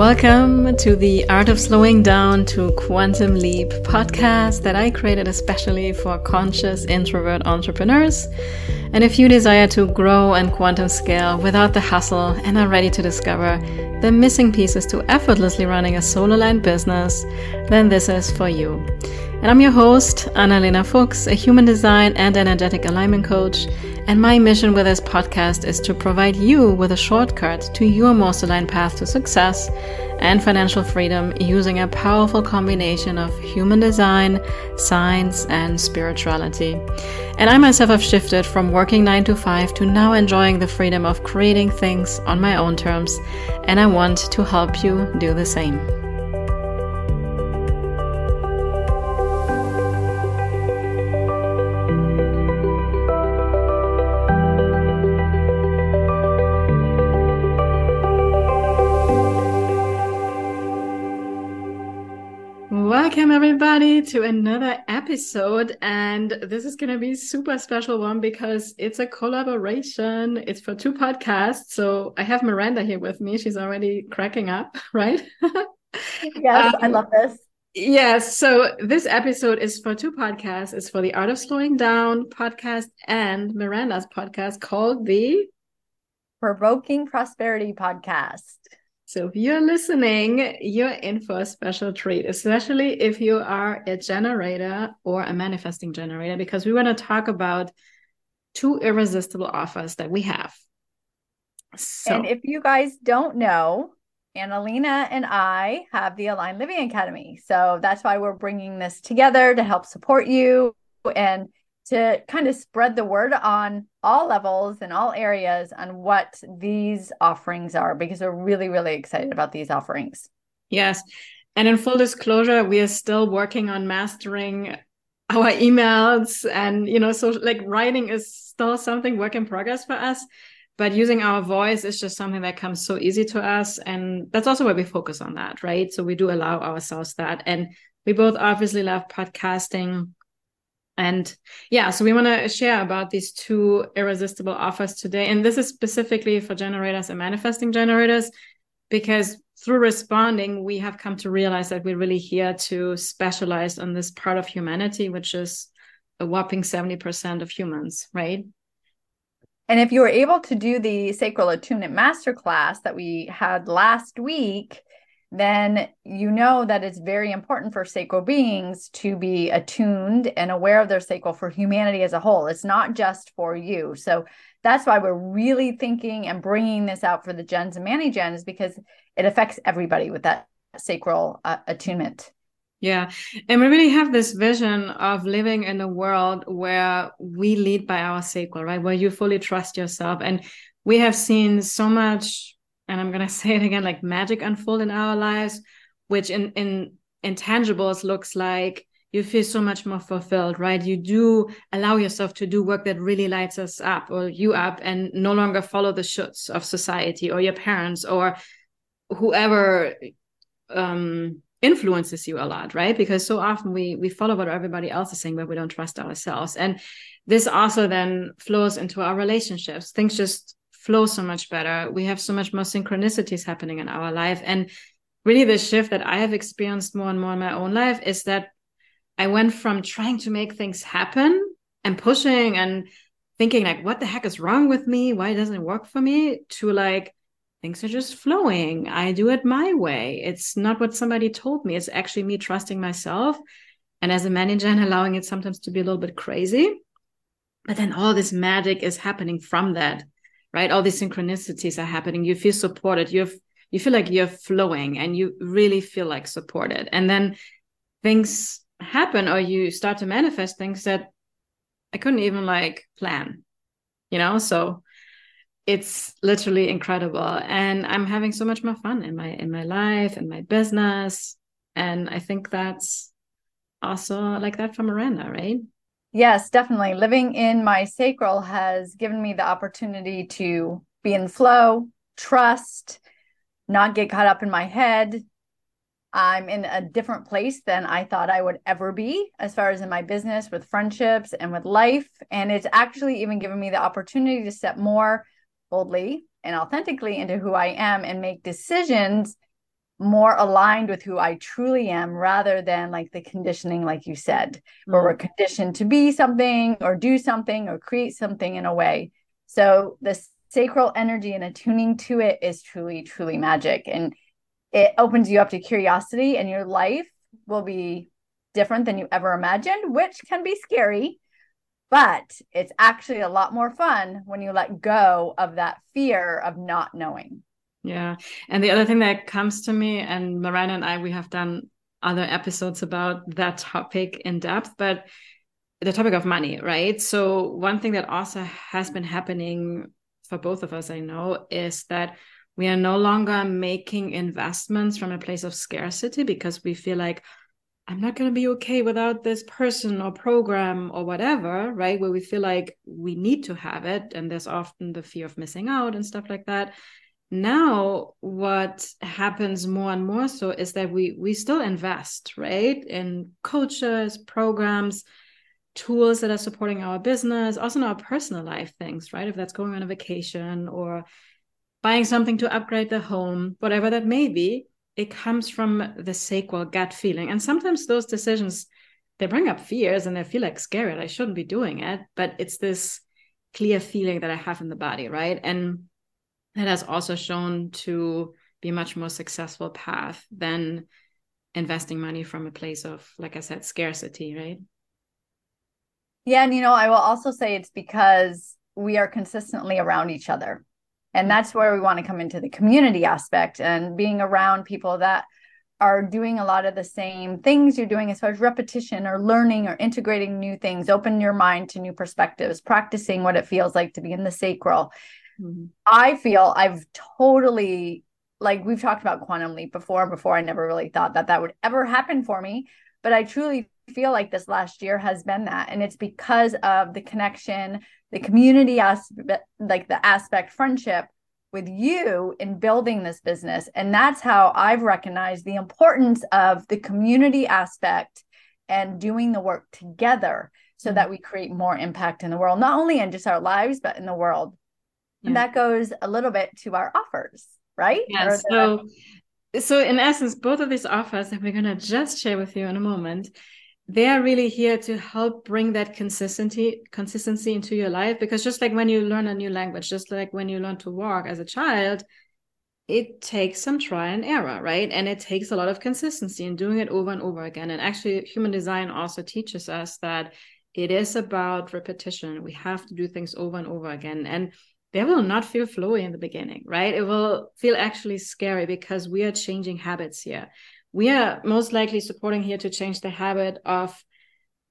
Welcome to the Art of Slowing Down to Quantum Leap podcast that I created especially for conscious introvert entrepreneurs. And if you desire to grow and quantum scale without the hustle and are ready to discover the missing pieces to effortlessly running a solo line business, then this is for you. And I'm your host, Analena Fuchs, a human design and energetic alignment coach. And my mission with this podcast is to provide you with a shortcut to your most aligned path to success and financial freedom using a powerful combination of human design, science, and spirituality. And I myself have shifted from working 9 to 5 to now enjoying the freedom of creating things on my own terms. And I want to help you do the same. To another episode and this is going to be super special one because it's a collaboration. It's for two podcasts. So I have Miranda here with me. She's already cracking up, right? yes, um, I love this. Yes. So this episode is for two podcasts. It's for the Art of Slowing Down podcast and Miranda's podcast called the Provoking Prosperity podcast. So if you're listening, you're in for a special treat, especially if you are a generator or a manifesting generator, because we want to talk about two irresistible offers that we have. So, and if you guys don't know, Analena and I have the Aligned Living Academy. So that's why we're bringing this together to help support you and to kind of spread the word on all levels and all areas on what these offerings are because we're really, really excited about these offerings. Yes. And in full disclosure, we are still working on mastering our emails and you know so like writing is still something work in progress for us but using our voice is just something that comes so easy to us and that's also why we focus on that right so we do allow ourselves that and we both obviously love podcasting and yeah, so we want to share about these two irresistible offers today. And this is specifically for generators and manifesting generators, because through responding, we have come to realize that we're really here to specialize on this part of humanity, which is a whopping 70% of humans, right? And if you were able to do the sacral attunement masterclass that we had last week, then you know that it's very important for sacral beings to be attuned and aware of their sacral for humanity as a whole. It's not just for you. So that's why we're really thinking and bringing this out for the gens and ManiGens because it affects everybody with that sacral uh, attunement. Yeah. And we really have this vision of living in a world where we lead by our sacral, right? Where you fully trust yourself. And we have seen so much and I'm gonna say it again, like magic unfold in our lives, which in in intangibles looks like you feel so much more fulfilled, right? You do allow yourself to do work that really lights us up or you up and no longer follow the shoulds of society or your parents or whoever um, influences you a lot, right? Because so often we we follow what everybody else is saying, but we don't trust ourselves. And this also then flows into our relationships. Things just flow so much better. We have so much more synchronicities happening in our life. And really, the shift that I have experienced more and more in my own life is that I went from trying to make things happen and pushing and thinking, like, what the heck is wrong with me? Why doesn't it work for me? to like, things are just flowing. I do it my way. It's not what somebody told me. It's actually me trusting myself. And as a ManiGen and allowing it sometimes to be a little bit crazy. But then all this magic is happening from that right? All these synchronicities are happening. You feel supported. You you feel like you're flowing and you really feel like supported. And then things happen or you start to manifest things that I couldn't even like plan, you know? So it's literally incredible. And I'm having so much more fun in my in my life and my business. And I think that's also like that for Miranda, right? Yes, definitely. Living in my sacral has given me the opportunity to be in flow, trust, not get caught up in my head. I'm in a different place than I thought I would ever be as far as in my business, with friendships, and with life. And it's actually even given me the opportunity to step more boldly and authentically into who I am and make decisions more aligned with who I truly am rather than like the conditioning, like you said, mm-hmm. where we're mm. conditioned to be something or do something or create something in a way. So the sacral energy and attuning to it is truly, truly magic. And it opens you up to curiosity, and your life will be different than you ever imagined, which can be scary. But it's actually a lot more fun when you let go of that fear of not knowing. Yeah. And the other thing that comes to me, and Miranda and I, we have done other episodes about that topic in depth, but the topic of money, right? So, one thing that also has been happening for both of us, I know, is that we are no longer making investments from a place of scarcity because we feel like, I'm not going to be okay without this person or program or whatever, right? Where we feel like we need to have it. And there's often the fear of missing out and stuff like that now what happens more and more so is that we we still invest right in coaches programs tools that are supporting our business also in our personal life things right? If that's going on a vacation or buying something to upgrade the home whatever that may be it comes from the sacral gut feeling. And sometimes those decisions they bring up fears and they feel like scary i shouldn't be doing it but it's this clear feeling that i have in the body right? And that has also shown to be a much more successful path than investing money from a place of like i said scarcity right? Yeah and you know i will also say it's because we are consistently around each other. And mm-hmm. that's where we want to come into the community aspect and being around people that are doing a lot of the same things you're doing as far as repetition or learning or integrating new things open your mind to new perspectives practicing what it feels like to be in the sacral Mm-hmm. I feel I've totally like we've talked about quantum leap before before I never really thought that that would ever happen for me but I truly feel like this last year has been that and it's because of the connection the community aspect like the aspect friendship with you in building this business and that's how I've recognized the importance of the community aspect and doing the work together so mm-hmm. that we create more impact in the world not only in just our lives but in the world yeah. and that goes a little bit to our offers right? Yeah so so in essence both of these offers that we're going to just share with you in a moment they are really here to help bring that consistency consistency into your life. Because just like when you learn a new language just like when you learn to walk as a child it takes some trial and error right? And it takes a lot of consistency in doing it over and over again. And actually human design also teaches us that it is about repetition. We have to do things over and over again. And they will not feel flowy in the beginning, right? It will feel actually scary because we are changing habits here. We are most likely supporting here to change the habit of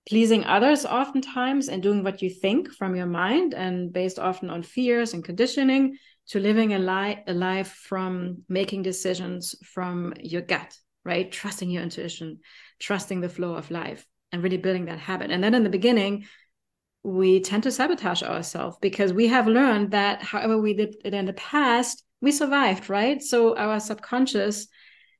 pleasing others oftentimes and doing what you think from your mind and based often on fears and conditioning to living a, li- a life from making decisions from your gut, right? Trusting your intuition, trusting the flow of life and really building that habit. And then in the beginning, we tend to sabotage ourselves because we have learned that however we did it in the past, we survived, right? So our subconscious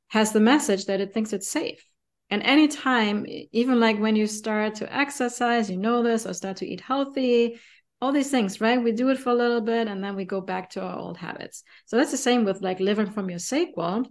has the message that it thinks it's safe. And anytime, even like when you start to exercise, you know this, or start to eat healthy, all these things, right? We do it for a little bit and then we go back to our old habits. So that's the same with like living from your sacral,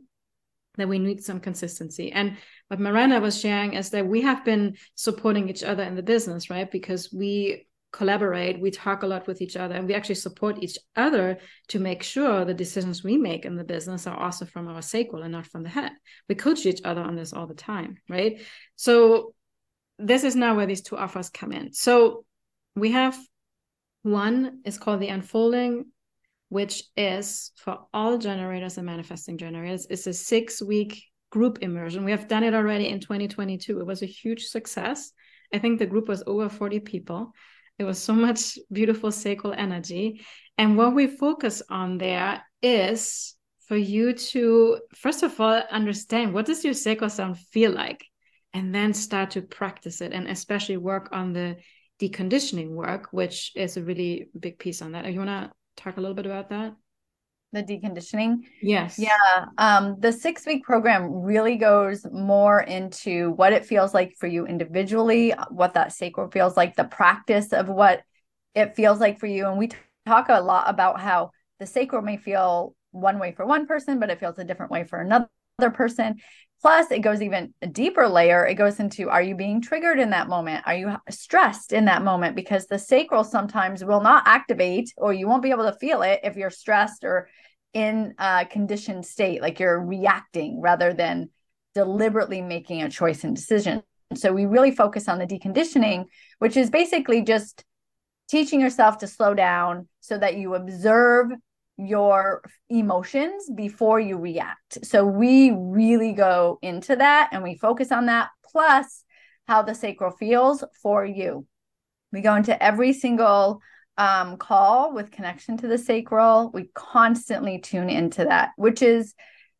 that we need some consistency. And what Miranda was sharing is that we have been supporting each other in the business, right? Because we collaborate, we talk a lot with each other, and we actually support each other to make sure the decisions we make in the business are also from our sacral and not from the head. We coach each other on this all the time, right? So this is now where these two offers come in. So we have one is called the unfolding which is for all generators and manifesting generators it's a six week group immersion. We have done it already in 2022. It was a huge success. I think the group was over 40 people. It was so much beautiful sacral energy. And what we focus on there is for you to, first of all, understand what does your sacral sound feel like? And then start to practice it and especially work on the deconditioning work, which is a really big piece on that. You want to talk a little bit about that? The deconditioning. Yes. Yeah um the six week program really goes more into what it feels like for you individually what that sacral feels like the practice of what it feels like for you. And we talk a lot about how the sacral may feel one way for one person but it feels a different way for another person. Plus, it goes even a deeper layer. It goes into are you being triggered in that moment? Are you stressed in that moment? Because the sacral sometimes will not activate, or you won't be able to feel it if you're stressed or in a conditioned state, like you're reacting rather than deliberately making a choice and decision. So we really focus on the deconditioning, which is basically just teaching yourself to slow down so that you observe your emotions before you react. So we really go into that and we focus on that, plus how the sacral feels for you. We go into every single um, call with connection to the sacral. We constantly tune into that, which is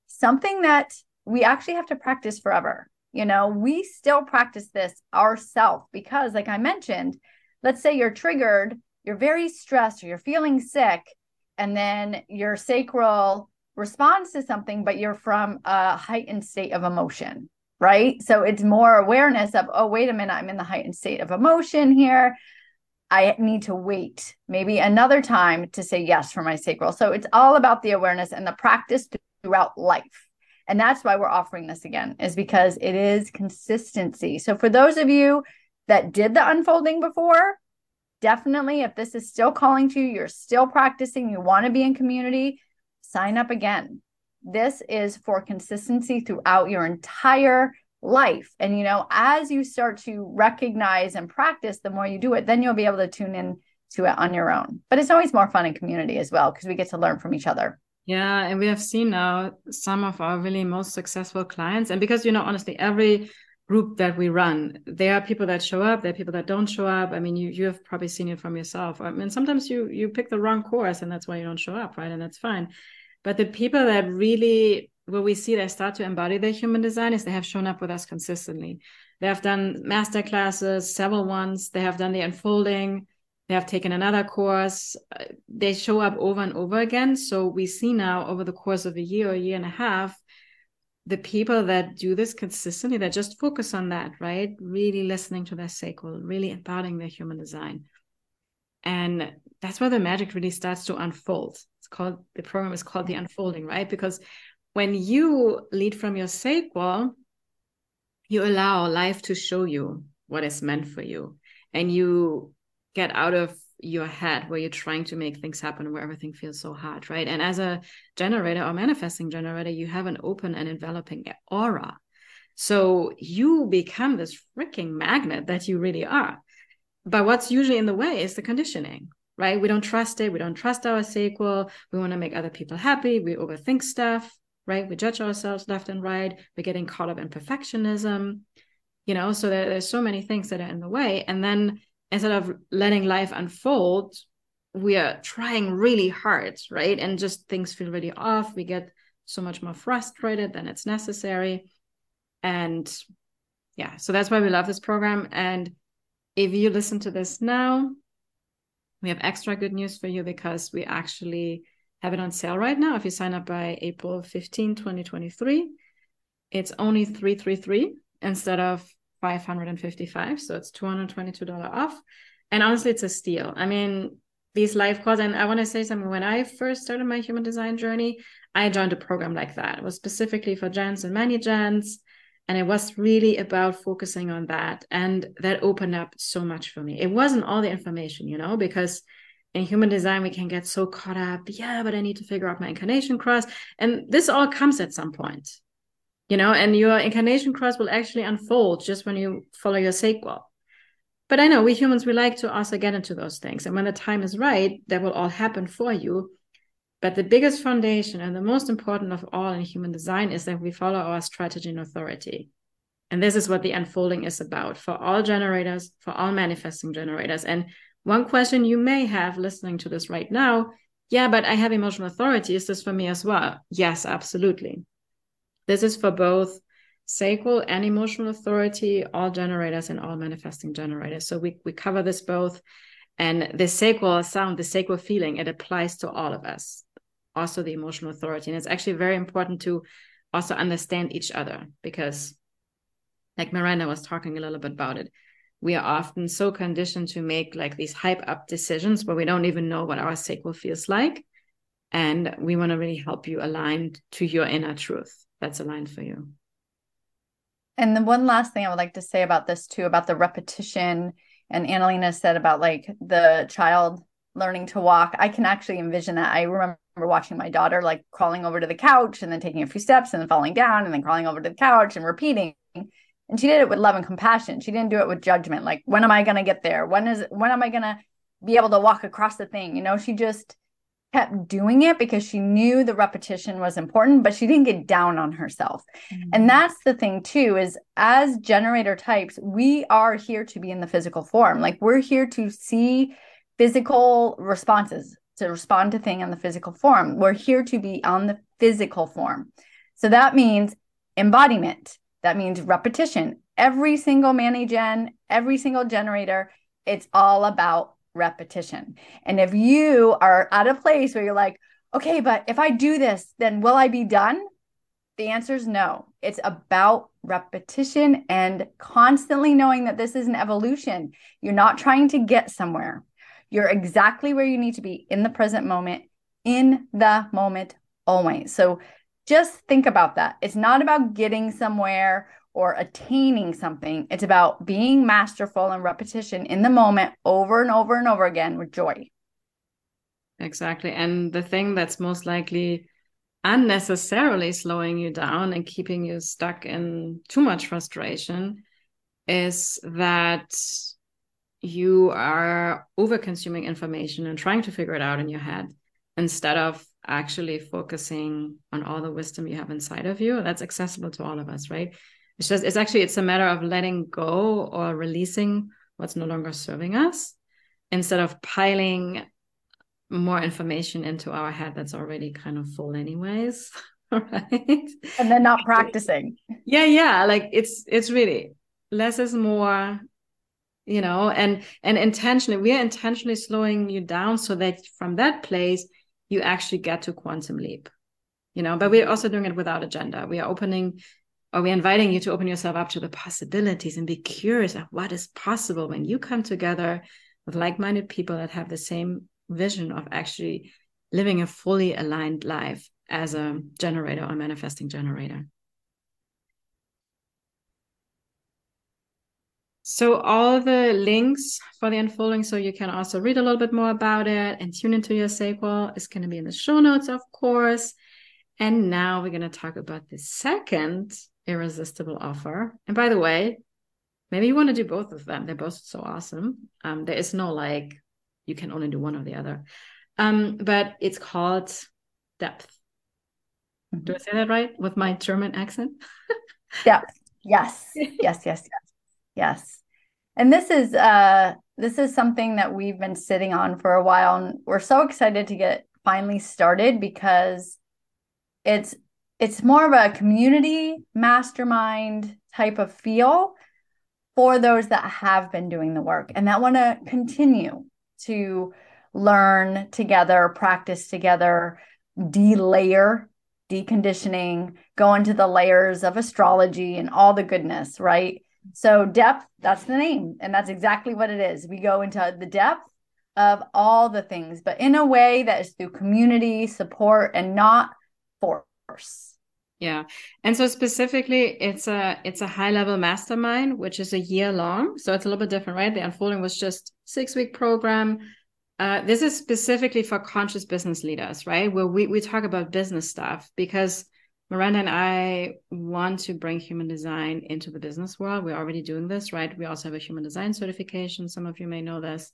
something that we actually have to practice forever. You know, we still practice this ourselves because, like I mentioned, let's say you're triggered, you're very stressed, or you're feeling sick, and then your sacral responds to something, but you're from a heightened state of emotion, right? So it's more awareness of, oh, wait a minute, I'm in the heightened state of emotion here. I need to wait maybe another time to say yes for my sacral. So it's all about the awareness and the practice throughout life. And that's why we're offering this again, is because it is consistency. So for those of you that did the unfolding before, definitely, if this is still calling to you, you're still practicing, you want to be in community, sign up again. This is for consistency throughout your entire life. And, you know, as you start to recognize and practice, the more you do it, then you'll be able to tune in to it on your own. But it's always more fun in community as well, because we get to learn from each other. Yeah, and we have seen now some of our really most successful clients. And because, you know, honestly, every group that we run, there are people that show up, there are people that don't show up. I mean, you you have probably seen it from yourself. I mean, sometimes you you pick the wrong course and that's why you don't show up, right? And that's fine. But the people that really where we see they start to embody their human design is they have shown up with us consistently. They have done master classes, several ones. They have done the unfolding they have taken another course they show up over and over again so we see now over the course of a year or a year and a half the people that do this consistently that just focus on that right? Really listening to their sacral really embodying their human design. And that's where the magic really starts to unfold. It's called the program is called the unfolding right? Because when you lead from your sacral you allow life to show you what is meant for you. And you get out of your head where you're trying to make things happen where everything feels so hard right? And as a generator or manifesting generator you have an open and enveloping aura. So you become this freaking magnet that you really are. But what's usually in the way is the conditioning right? We don't trust it. We don't trust our sacral we want to make other people happy. We overthink stuff right? We judge ourselves left and right. We're getting caught up in perfectionism you know? So there, there's so many things that are in the way. And then instead of letting life unfold we are trying really hard right? And just things feel really off. We get so much more frustrated than it's necessary. And yeah so that's why we love this program. And if you listen to this now we have extra good news for you because we actually have it on sale right now if you sign up by april 15 2023 it's only 333 instead of 555 so it's $222 off. And honestly it's a steal. I mean these live calls and i want to say something when i first started my human design journey i joined a program like that. It was specifically for gens and ManiGens and it was really about focusing on that and that opened up so much for me. It wasn't all the information you know because in human design we can get so caught up yeah but i need to figure out my incarnation cross and this all comes at some point you know, and your incarnation cross will actually unfold just when you follow your sacral. But I know we humans, we like to also get into those things. And when the time is right, that will all happen for you. But the biggest foundation and the most important of all in human design is that we follow our strategy and authority. And this is what the unfolding is about for all generators, for all manifesting generators. And one question you may have listening to this right now yeah, but I have emotional authority. Is this for me as well? Yes, absolutely. This is for both sacral and emotional authority, all generators and all manifesting generators. So we, we cover this both. And the sacral sound, the sacral feeling, it applies to all of us, also the emotional authority. And it's actually very important to also understand each other because, like Miranda was talking a little bit about it, we are often so conditioned to make like these hype up decisions where we don't even know what our sacral feels like. And we want to really help you align to your inner truth that's aligned for you. And the one last thing I would like to say about this too, about the repetition, and Analena said about like the child learning to walk. I can actually envision that. I remember watching my daughter like crawling over to the couch and then taking a few steps and then falling down and then crawling over to the couch and repeating. And she did it with love and compassion. She didn't do it with judgment. Like, when am I going to get there? When is, when am I going to be able to walk across the thing? You know, she just kept doing it because she knew the repetition was important but she didn't get down on herself. Mm-hmm. and that's the thing too is as generator types we are here to be in the physical form. Like we're here to see physical responses to respond to thing in the physical form. We're here to be on the physical form. So that means embodiment. That means repetition. Every single ManiGen every single generator it's all about repetition. And if you are at a place where you're like, okay, but if I do this, then will I be done? The answer is no. It's about repetition and constantly knowing that this is an evolution. You're not trying to get somewhere. You're exactly where you need to be in the present moment, in the moment always. So just think about that. It's not about getting somewhere or attaining something. It's about being masterful and repetition in the moment over and over and over again with joy. Exactly. And the thing that's most likely unnecessarily slowing you down and keeping you stuck in too much frustration is that you are over consuming information and trying to figure it out in your head instead of actually focusing on all the wisdom you have inside of you that's accessible to all of us right it's just it's actually it's a matter of letting go or releasing what's no longer serving us instead of piling more information into our head that's already kind of full anyways right? And then not practicing. Yeah yeah like it's it's really less is more you know and and intentionally we are intentionally slowing you down so that from that place you actually get to quantum leap you know? But we're also doing it without agenda. We are opening or we're inviting you to open yourself up to the possibilities and be curious of what is possible when you come together with like-minded people that have the same vision of actually living a fully aligned life as a generator or manifesting generator. So all the links for the unfolding, so you can also read a little bit more about it and tune into your sacral, is going to be in the show notes, of course. And now we're going to talk about the second irresistible offer. And by the way, maybe you want to do both of them. They're both so awesome. Um, there is no like you can only do one or the other. Um, but it's called depth. Mm-hmm. Do I say that right with my German accent? depth. Yes. yes. Yes. Yes. Yes. And this is uh this is something that we've been sitting on for a while and we're so excited to get finally started because it's it's more of a community mastermind type of feel for those that have been doing the work and that want to continue to learn together, practice together, delayer, deconditioning, go into the layers of astrology and all the goodness, right? So, depth, that's the name. And that's exactly what it is. We go into the depth of all the things, but in a way that is through community support and not force yeah. And so specifically it's a it's a high level mastermind which is a year long. So it's a little bit different right? The unfolding was just six week program. Uh, this is specifically for conscious business leaders right? Where we, we talk about business stuff because miranda and i want to bring human design into the business world. We're already doing this right? We also have a human design certification. Some of you may know this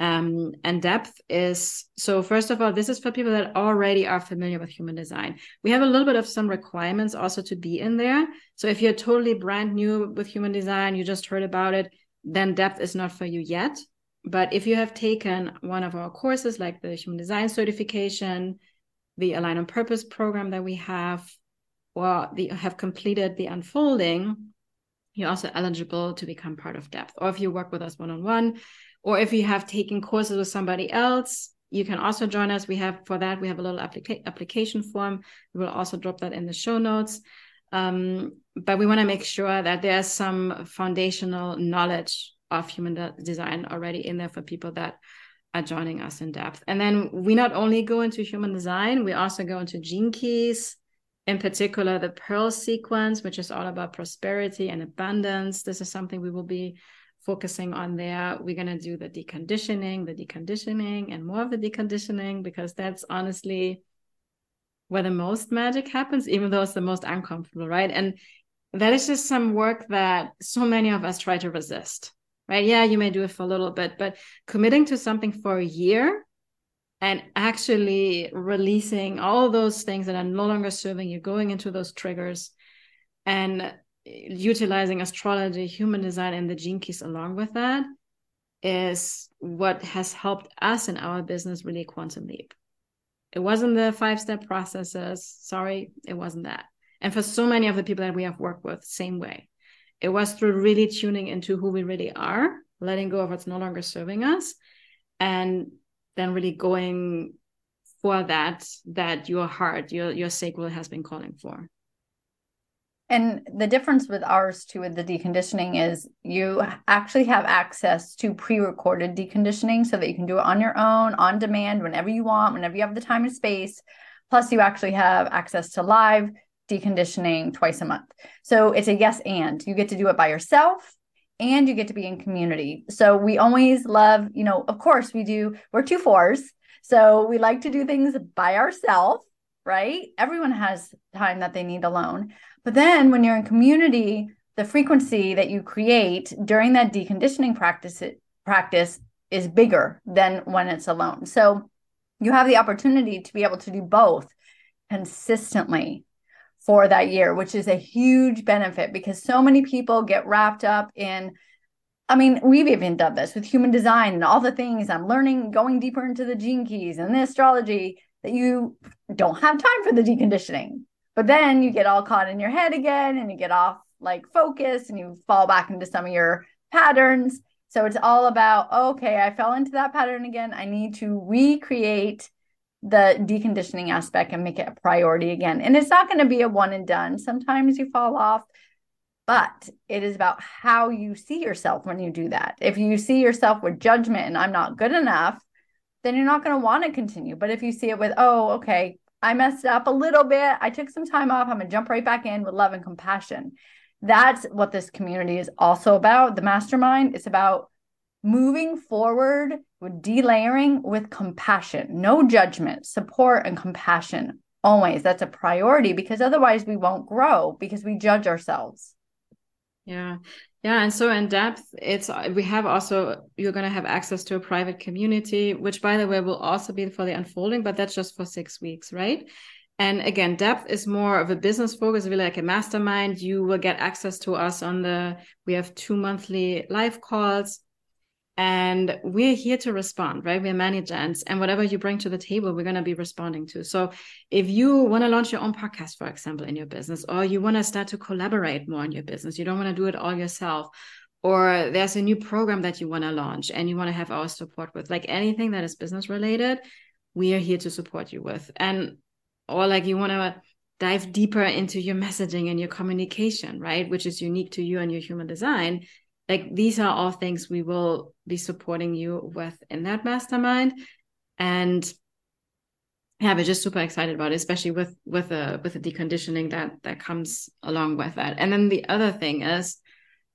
um, and depth is so first of all this is for people that already are familiar with human design. We have a little bit of some requirements also to be in there. So if you're totally brand new with human design you just heard about it then depth is not for you yet. But if you have taken one of our courses like the human design certification the align on purpose program that we have or the, have completed the unfolding you're also eligible to become part of depth. Or if you work with us one-on-one or if you have taken courses with somebody else you can also join us. We have for that we have a little applica- application form. We will also drop that in the show notes. Um, but we want to make sure that there's some foundational knowledge of human de- design already in there for people that are joining us in depth. And then we not only go into human design we also go into gene keys in particular the pearl sequence which is all about prosperity and abundance. This is something we will be focusing on there we're going to do the deconditioning the deconditioning and more of the deconditioning because that's honestly where the most magic happens even though it's the most uncomfortable right? And that is just some work that so many of us try to resist right? Yeah you may do it for a little bit but committing to something for a year and actually releasing all those things that are no longer serving you, going into those triggers and utilizing astrology, human design, and the gene keys along with that is what has helped us in our business really quantum leap. It wasn't the five step processes. Sorry, it wasn't that. And for so many of the people that we have worked with, same way. It was through really tuning into who we really are, letting go of what's no longer serving us, and then really going for that that your heart your your sacral has been calling for and the difference with ours too with the deconditioning is you actually have access to pre-recorded deconditioning so that you can do it on your own on demand whenever you want whenever you have the time and space plus you actually have access to live deconditioning twice a month so it's a yes and you get to do it by yourself and you get to be in community. So we always love, you know, of course we do, we're two fours. So we like to do things by ourselves, right? Everyone has time that they need alone. But then when you're in community, the frequency that you create during that deconditioning practice practice is bigger than when it's alone. So you have the opportunity to be able to do both consistently for that year, which is a huge benefit because so many people get wrapped up in. I mean, we've even done this with human design and all the things I'm learning, going deeper into the gene keys and the astrology that you don't have time for the deconditioning. But then you get all caught in your head again and you get off like focus and you fall back into some of your patterns. So it's all about, okay, I fell into that pattern again. I need to recreate the deconditioning aspect and make it a priority again. And it's not going to be a one and done. Sometimes you fall off, but it is about how you see yourself when you do that. If you see yourself with judgment and I'm not good enough, then you're not going to want to continue. But if you see it with, oh, okay, I messed up a little bit, I took some time off, I'm going to jump right back in with love and compassion. That's what this community is also about. The mastermind is about moving forward with delayering with compassion, no judgment, support, and compassion. Always. That's a priority because otherwise we won't grow because we judge ourselves. Yeah. Yeah. And so in depth, it's we have also you're gonna have access to a private community, which by the way will also be for the unfolding, but that's just for six weeks, right? And again, depth is more of a business focus, really like a mastermind. You will get access to us on the we have two monthly live calls and we're here to respond right? We're ManiGens and whatever you bring to the table we're going to be responding to. So if you want to launch your own podcast for example in your business or you want to start to collaborate more in your business you don't want to do it all yourself or there's a new program that you want to launch and you want to have our support with like anything that is business related we are here to support you with. And or like you want to dive deeper into your messaging and your communication right? Which is unique to you and your human design like these are all things we will be supporting you with in that mastermind. And yeah we're just super excited about it especially with with the with the deconditioning that that comes along with that. And then the other thing is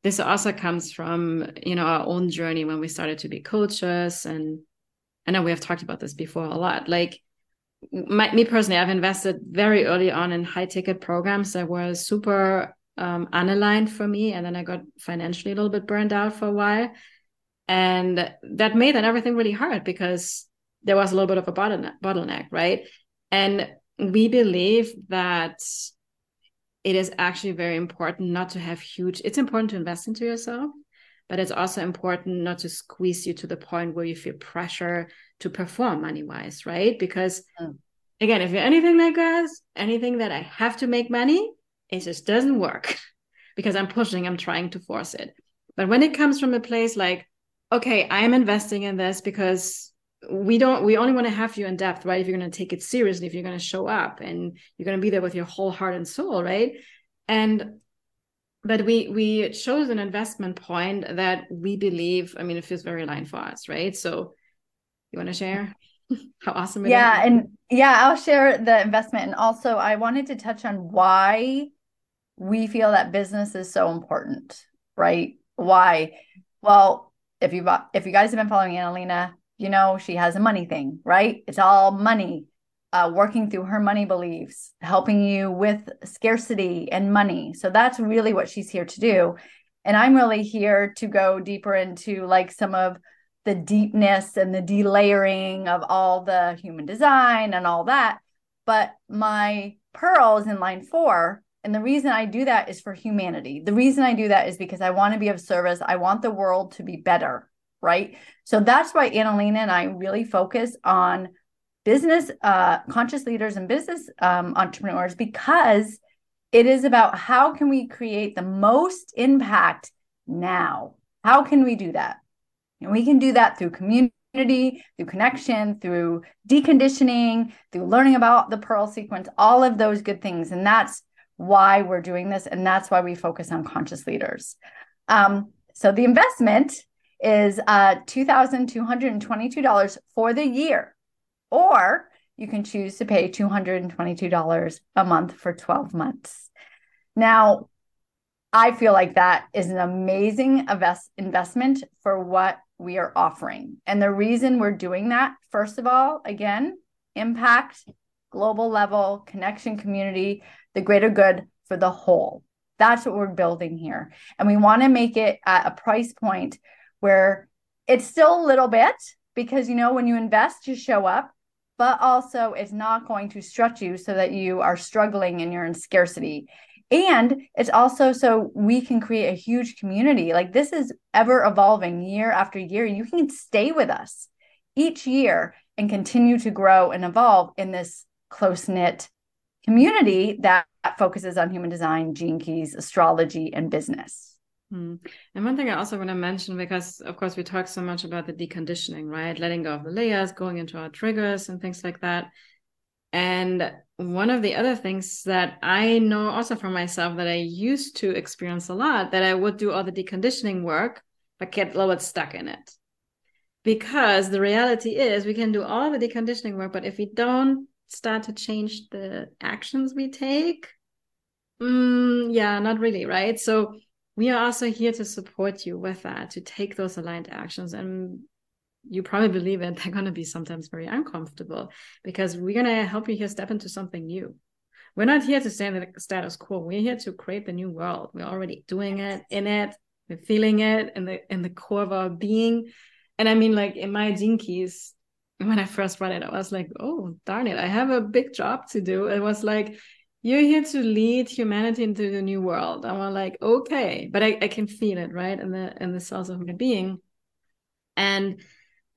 this also comes from you know our own journey when we started to be coaches. And i know we have talked about this before a lot. Like my, me personally i've invested very early on in high ticket programs that were super um, unaligned for me. And then I got financially a little bit burned out for a while. And that made that everything really hard because there was a little bit of a bottleneck, bottleneck, right? And we believe that it is actually very important not to have huge, it's important to invest into yourself, but it's also important not to squeeze you to the point where you feel pressure to perform money wise, right? Because mm. again, if you're anything like us, anything that I have to make money, it just doesn't work because I'm pushing, I'm trying to force it. But when it comes from a place like, okay, I'm investing in this because we don't, we only want to have you in depth, right? If you're going to take it seriously, if you're going to show up and you're going to be there with your whole heart and soul, right? And but we we chose an investment point that we believe i mean it feels very aligned for us right so you want to share how awesome yeah is? and Yeah, I'll share the investment. And also, I wanted to touch on why we feel that business is so important, right? Why? Well, if you if you guys have been following Analena, you know she has a money thing, right? It's all money. Uh, working through her money beliefs, helping you with scarcity and money. So that's really what she's here to do. And I'm really here to go deeper into like some of the deepness and the delayering of all the human design and all that. But my pearl is in line four. And the reason I do that is for humanity. The reason I do that is because I want to be of service. I want the world to be better. Right. So that's why Analena and I really focus on business, uh, conscious leaders and business um, entrepreneurs because it is about how can we create the most impact now? How can we do that? And we can do that through community, through connection, through deconditioning, through learning about the Pearl sequence, all of those good things. And that's why we're doing this. And that's why we focus on conscious leaders. Um, so the investment is uh, $2,222 for the year, or you can choose to pay $222 a month for 12 months. Now, I feel like that is an amazing invest- investment for what we are offering. And the reason we're doing that, first of all, again, impact, global level, connection, community, the greater good for the whole. That's what we're building here. And we want to make it at a price point where it's still a little bit because, you know, when you invest, you show up, but also it's not going to stretch you so that you are struggling and you're in scarcity. And it's also so we can create a huge community. Like this is ever evolving year after year. You can stay with us each year and continue to grow and evolve in this close knit community that focuses on human design, gene keys, astrology, and business. Hmm. And one thing I also want to mention, because of course we talk so much about the deconditioning, right? Letting go of the layers, going into our triggers and things like that. And one of the other things that I know also for myself that I used to experience a lot that I would do all the deconditioning work, but get a little bit stuck in it. Because the reality is we can do all the deconditioning work, but if we don't start to change the actions we take, mm, yeah, not really, right? So we are also here to support you with that, to take those aligned actions and you probably believe it, they're going to be sometimes very uncomfortable because we're going to help you here step into something new. We're not here to stay in the status quo. We're here to create the new world. We're already doing it, in it, we're feeling it in the in the core of our being. And I mean, like in my keys, when I first read it, I was like, oh darn it, I have a big job to do. It was like, you're here to lead humanity into the new world. I'm like, okay, but I, I can feel it, right? In the in the cells of my being. And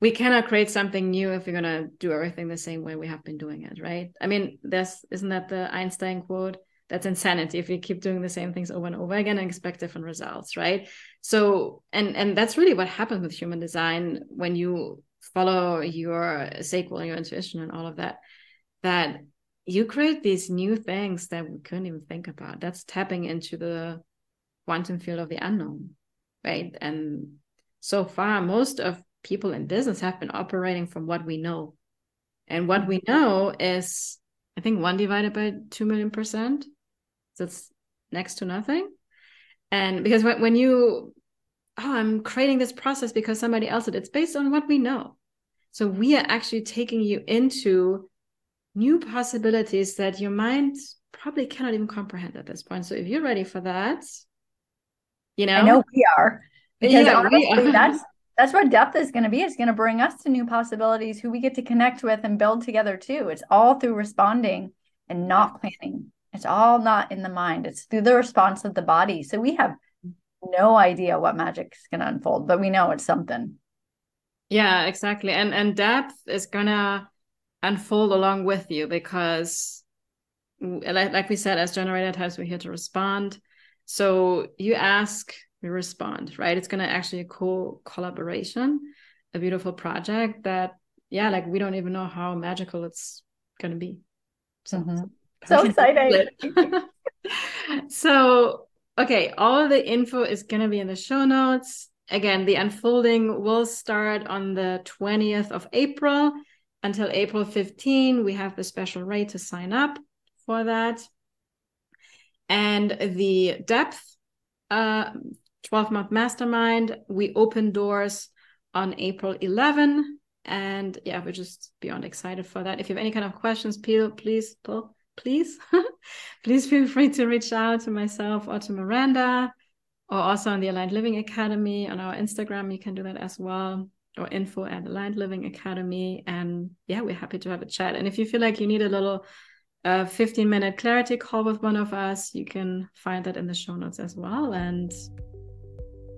we cannot create something new if we're going to do everything the same way we have been doing it right i mean this isn't that the einstein quote that's insanity if you keep doing the same things over and over again and expect different results right so and and that's really what happens with human design when you follow your and your intuition and all of that that you create these new things that we couldn't even think about that's tapping into the quantum field of the unknown right and so far most of people in business have been operating from what we know. And what we know is, I think, one divided by 2 million percent. That's next to nothing. And because when you, oh, I'm creating this process because somebody else did, it's based on what we know. So we are actually taking you into new possibilities that your mind probably cannot even comprehend at this point. So if you're ready for that, you know, I know we are because yeah, honestly, are. that's that's what depth is going to be. It's going to bring us to new possibilities who we get to connect with and build together too. It's all through responding and not planning. It's all not in the mind. It's through the response of the body. So we have no idea what magic is going to unfold, but we know it's something. Yeah, exactly. And and depth is going to unfold along with you because like, like we said as generator types we're here to respond. So you ask we respond right it's going to actually a cool collaboration a beautiful project that yeah like we don't even know how magical it's going to be so, mm-hmm. so exciting so okay all the info is going to be in the show notes again the unfolding will start on the 20th of april until April 15, we have the special rate to sign up for that. And the depth uh, 12 month mastermind, we open doors on April 11. And yeah, we're just beyond excited for that. If you have any kind of questions, please, please, please, please feel free to reach out to myself or to Miranda, or also on the Aligned Living Academy on our Instagram. You can do that as well, or info at Aligned Living Academy. And yeah, we're happy to have a chat. And if you feel like you need a little uh, 15 minute clarity call with one of us, you can find that in the show notes as well. And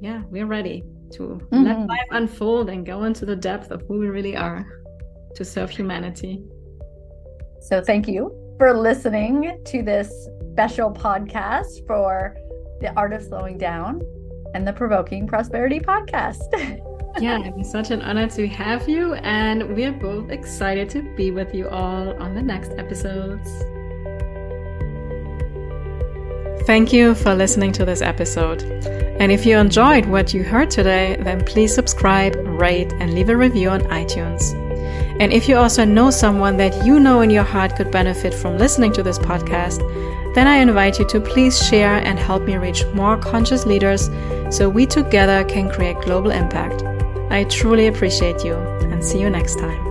yeah, we're ready to mm-hmm. let life unfold and go into the depth of who we really are to serve humanity. So, thank you for listening to this special podcast for the Art of Slowing Down and the Provoking Prosperity podcast. yeah, it's such an honor to have you, and we are both excited to be with you all on the next episodes. Thank you for listening to this episode. And if you enjoyed what you heard today, then please subscribe, rate, and leave a review on iTunes. And if you also know someone that you know in your heart could benefit from listening to this podcast, then I invite you to please share and help me reach more conscious leaders so we together can create global impact. I truly appreciate you and see you next time.